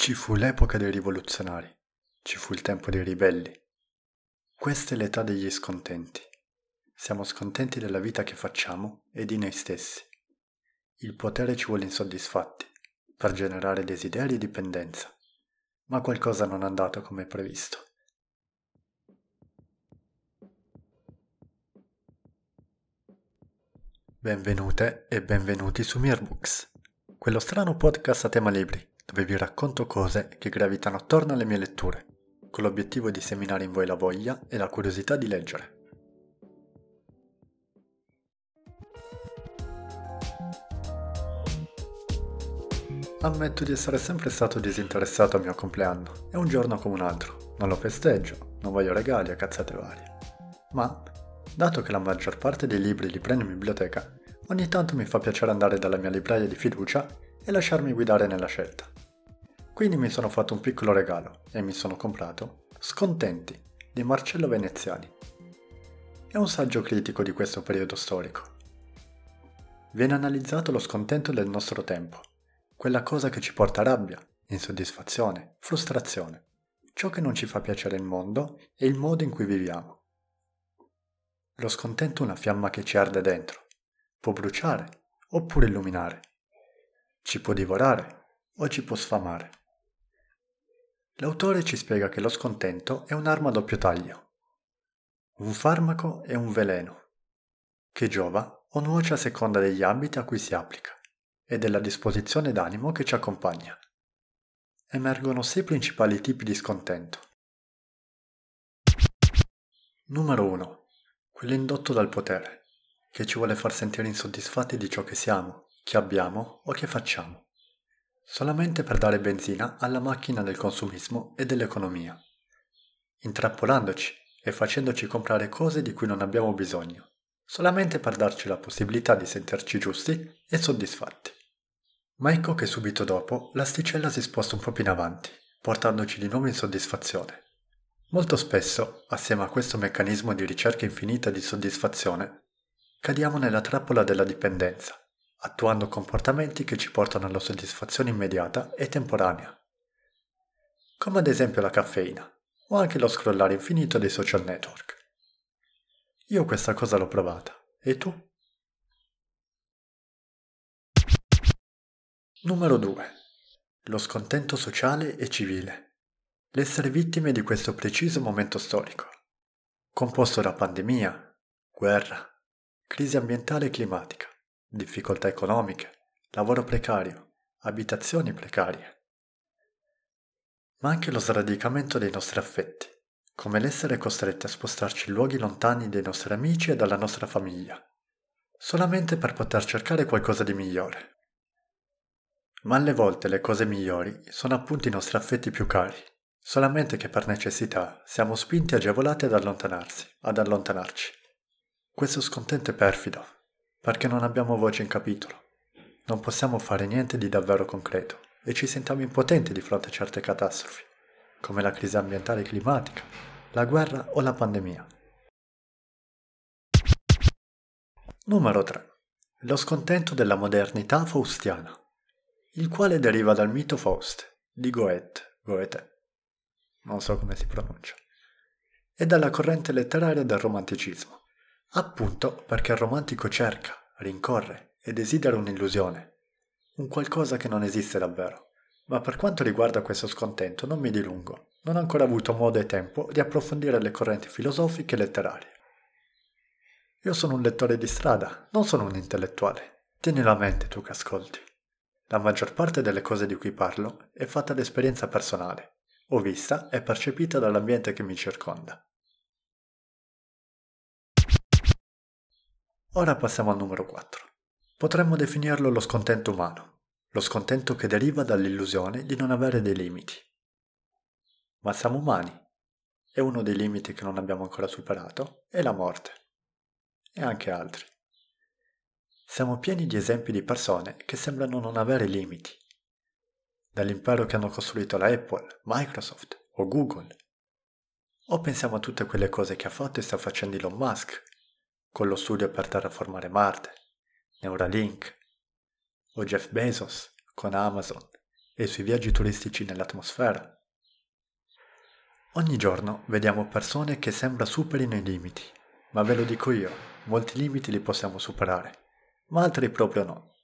Ci fu l'epoca dei rivoluzionari, ci fu il tempo dei ribelli. Questa è l'età degli scontenti. Siamo scontenti della vita che facciamo e di noi stessi. Il potere ci vuole insoddisfatti per generare desideri e dipendenza, ma qualcosa non è andato come previsto. Benvenute e benvenuti su Mirbooks, quello strano podcast a tema libri, dove vi racconto cose che gravitano attorno alle mie letture, con l'obiettivo di seminare in voi la voglia e la curiosità di leggere. Ammetto di essere sempre stato disinteressato al mio compleanno, è un giorno come un altro, non lo festeggio, non voglio regali e cazzate varie. Ma Dato che la maggior parte dei libri li prendo in biblioteca, ogni tanto mi fa piacere andare dalla mia libraia di fiducia e lasciarmi guidare nella scelta. Quindi mi sono fatto un piccolo regalo e mi sono comprato Scontenti di Marcello Veneziani. È un saggio critico di questo periodo storico. Viene analizzato lo scontento del nostro tempo, quella cosa che ci porta rabbia, insoddisfazione, frustrazione, ciò che non ci fa piacere il mondo e il modo in cui viviamo. Lo scontento è una fiamma che ci arde dentro. Può bruciare oppure illuminare. Ci può divorare o ci può sfamare. L'autore ci spiega che lo scontento è un'arma a doppio taglio, un farmaco e un veleno, che giova o nuoce a seconda degli ambiti a cui si applica e della disposizione d'animo che ci accompagna. Emergono sei principali tipi di scontento. Numero 1 quello indotto dal potere, che ci vuole far sentire insoddisfatti di ciò che siamo, che abbiamo o che facciamo, solamente per dare benzina alla macchina del consumismo e dell'economia, intrappolandoci e facendoci comprare cose di cui non abbiamo bisogno, solamente per darci la possibilità di sentirci giusti e soddisfatti. Ma ecco che subito dopo l'asticella si sposta un po' più in avanti, portandoci di nuovo insoddisfazione, Molto spesso, assieme a questo meccanismo di ricerca infinita di soddisfazione, cadiamo nella trappola della dipendenza, attuando comportamenti che ci portano alla soddisfazione immediata e temporanea, come ad esempio la caffeina o anche lo scrollare infinito dei social network. Io questa cosa l'ho provata, e tu? Numero 2. Lo scontento sociale e civile l'essere vittime di questo preciso momento storico, composto da pandemia, guerra, crisi ambientale e climatica, difficoltà economiche, lavoro precario, abitazioni precarie, ma anche lo sradicamento dei nostri affetti, come l'essere costretti a spostarci in luoghi lontani dai nostri amici e dalla nostra famiglia, solamente per poter cercare qualcosa di migliore. Ma alle volte le cose migliori sono appunto i nostri affetti più cari, solamente che per necessità siamo spinti agevolati ad allontanarsi, ad allontanarci. Questo scontento è perfido, perché non abbiamo voce in capitolo. Non possiamo fare niente di davvero concreto e ci sentiamo impotenti di fronte a certe catastrofi, come la crisi ambientale e climatica, la guerra o la pandemia. Numero 3. Lo scontento della modernità faustiana, il quale deriva dal mito Faust di Goethe. Goethe non so come si pronuncia, e dalla corrente letteraria del romanticismo, appunto perché il romantico cerca, rincorre e desidera un'illusione, un qualcosa che non esiste davvero. Ma per quanto riguarda questo scontento non mi dilungo, non ho ancora avuto modo e tempo di approfondire le correnti filosofiche e letterarie. Io sono un lettore di strada, non sono un intellettuale. Tienilo a mente tu che ascolti. La maggior parte delle cose di cui parlo è fatta d'esperienza personale o vista e percepita dall'ambiente che mi circonda. Ora passiamo al numero 4. Potremmo definirlo lo scontento umano, lo scontento che deriva dall'illusione di non avere dei limiti. Ma siamo umani e uno dei limiti che non abbiamo ancora superato è la morte. E anche altri. Siamo pieni di esempi di persone che sembrano non avere limiti dall'impero che hanno costruito la Apple, Microsoft o Google. O pensiamo a tutte quelle cose che ha fatto e sta facendo Elon Musk, con lo studio per terraformare Marte, Neuralink, o Jeff Bezos con Amazon e sui viaggi turistici nell'atmosfera. Ogni giorno vediamo persone che sembra superino i limiti, ma ve lo dico io, molti limiti li possiamo superare, ma altri proprio no.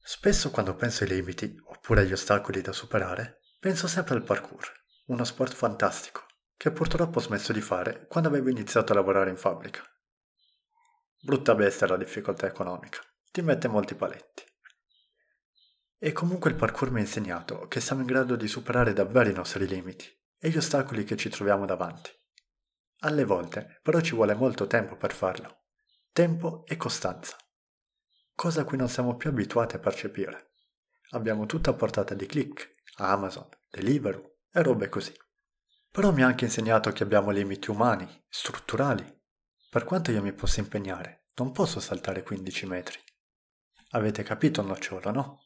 Spesso quando penso ai limiti, oppure agli ostacoli da superare, penso sempre al parkour, uno sport fantastico, che purtroppo ho smesso di fare quando avevo iniziato a lavorare in fabbrica. Brutta bestia la difficoltà economica, ti mette molti paletti. E comunque il parkour mi ha insegnato che siamo in grado di superare davvero i nostri limiti e gli ostacoli che ci troviamo davanti. Alle volte però ci vuole molto tempo per farlo, tempo e costanza, cosa a cui non siamo più abituati a percepire. Abbiamo tutto a portata di click, Amazon, Deliveroo e robe così. Però mi ha anche insegnato che abbiamo limiti umani, strutturali. Per quanto io mi possa impegnare, non posso saltare 15 metri. Avete capito il nocciolo, no?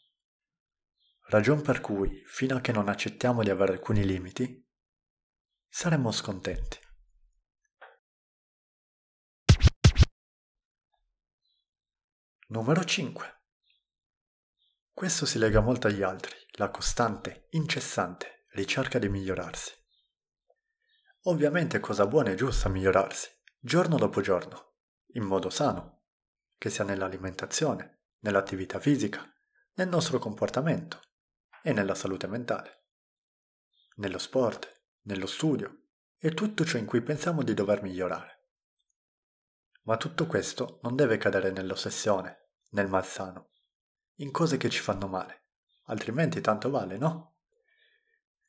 ragion per cui, fino a che non accettiamo di avere alcuni limiti, saremmo scontenti. Numero 5. Questo si lega molto agli altri, la costante, incessante ricerca di migliorarsi. Ovviamente è cosa buona e giusta migliorarsi, giorno dopo giorno, in modo sano, che sia nell'alimentazione, nell'attività fisica, nel nostro comportamento, e nella salute mentale, nello sport, nello studio e tutto ciò in cui pensiamo di dover migliorare. Ma tutto questo non deve cadere nell'ossessione, nel malsano, in cose che ci fanno male, altrimenti tanto vale, no?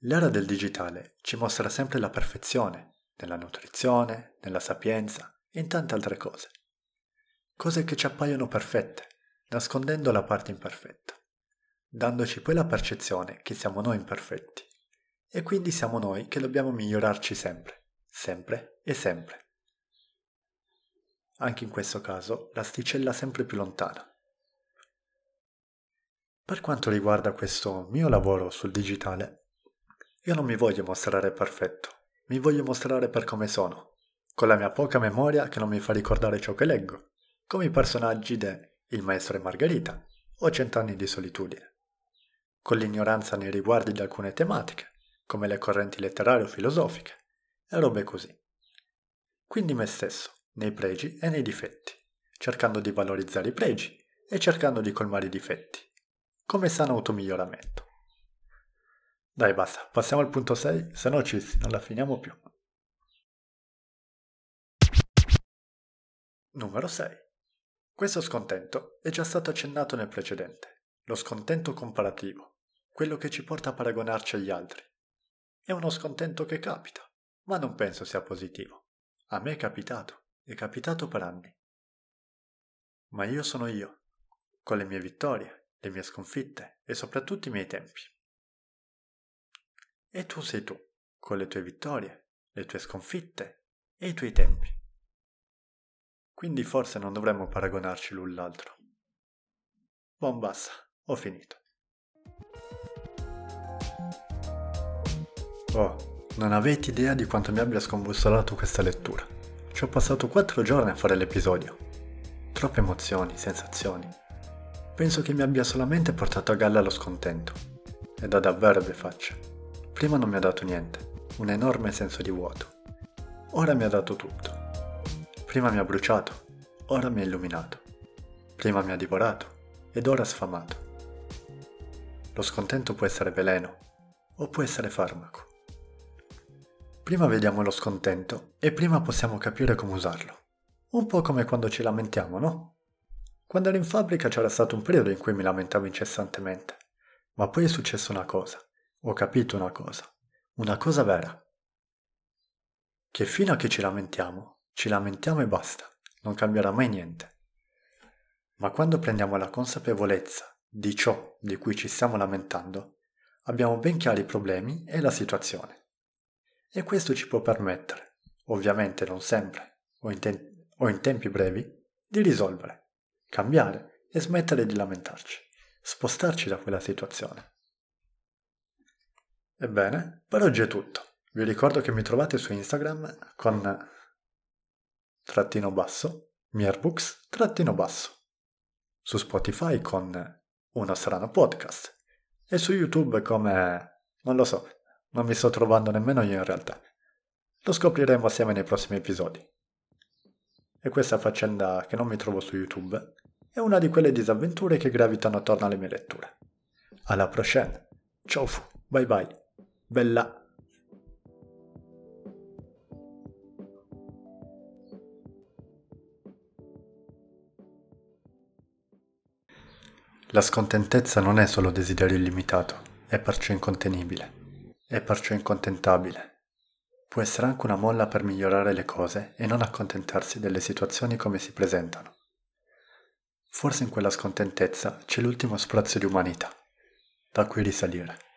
L'era del digitale ci mostra sempre la perfezione, nella nutrizione, nella sapienza e in tante altre cose. Cose che ci appaiono perfette, nascondendo la parte imperfetta dandoci poi la percezione che siamo noi imperfetti. E quindi siamo noi che dobbiamo migliorarci sempre, sempre e sempre. Anche in questo caso l'asticella sempre più lontana. Per quanto riguarda questo mio lavoro sul digitale, io non mi voglio mostrare perfetto, mi voglio mostrare per come sono, con la mia poca memoria che non mi fa ricordare ciò che leggo, come i personaggi de Il maestro e Margherita o Cent'anni di solitudine con l'ignoranza nei riguardi di alcune tematiche, come le correnti letterarie o filosofiche, e robe così. Quindi me stesso, nei pregi e nei difetti, cercando di valorizzare i pregi e cercando di colmare i difetti, come sano automiglioramento. Dai basta, passiamo al punto 6, se no ci, non la finiamo più. Numero 6. Questo scontento è già stato accennato nel precedente, lo scontento comparativo, quello che ci porta a paragonarci agli altri. È uno scontento che capita, ma non penso sia positivo. A me è capitato, è capitato per anni. Ma io sono io, con le mie vittorie, le mie sconfitte e soprattutto i miei tempi. E tu sei tu, con le tue vittorie, le tue sconfitte e i tuoi tempi. Quindi forse non dovremmo paragonarci l'un l'altro. Buon basta, ho finito. Oh, non avete idea di quanto mi abbia scombussolato questa lettura. Ci ho passato quattro giorni a fare l'episodio. Troppe emozioni, sensazioni. Penso che mi abbia solamente portato a galla lo scontento. E da davvero vi faccia. Prima non mi ha dato niente, un enorme senso di vuoto. Ora mi ha dato tutto. Prima mi ha bruciato, ora mi ha illuminato. Prima mi ha divorato ed ora sfamato. Lo scontento può essere veleno o può essere farmaco. Prima vediamo lo scontento e prima possiamo capire come usarlo. Un po' come quando ci lamentiamo, no? Quando ero in fabbrica c'era stato un periodo in cui mi lamentavo incessantemente, ma poi è successa una cosa, ho capito una cosa, una cosa vera. Che fino a che ci lamentiamo, ci lamentiamo e basta, non cambierà mai niente. Ma quando prendiamo la consapevolezza di ciò di cui ci stiamo lamentando, abbiamo ben chiari i problemi e la situazione. E questo ci può permettere, ovviamente non sempre, o in, te- o in tempi brevi, di risolvere, cambiare e smettere di lamentarci, spostarci da quella situazione. Ebbene, per oggi è tutto. Vi ricordo che mi trovate su Instagram con trattino basso, Mierbooks trattino basso, su Spotify con Uno strano podcast E su YouTube come... non lo so, non mi sto trovando nemmeno io in realtà. Lo scopriremo assieme nei prossimi episodi. E questa faccenda che non mi trovo su YouTube è una di quelle disavventure che gravitano attorno alle mie letture. Alla prochaine. Ciao fu. Bye bye. Bella. La scontentezza non è solo desiderio illimitato, è perciò incontenibile, è perciò incontentabile. Può essere anche una molla per migliorare le cose e non accontentarsi delle situazioni come si presentano. Forse in quella scontentezza c'è l'ultimo sprazio di umanità, da cui risalire.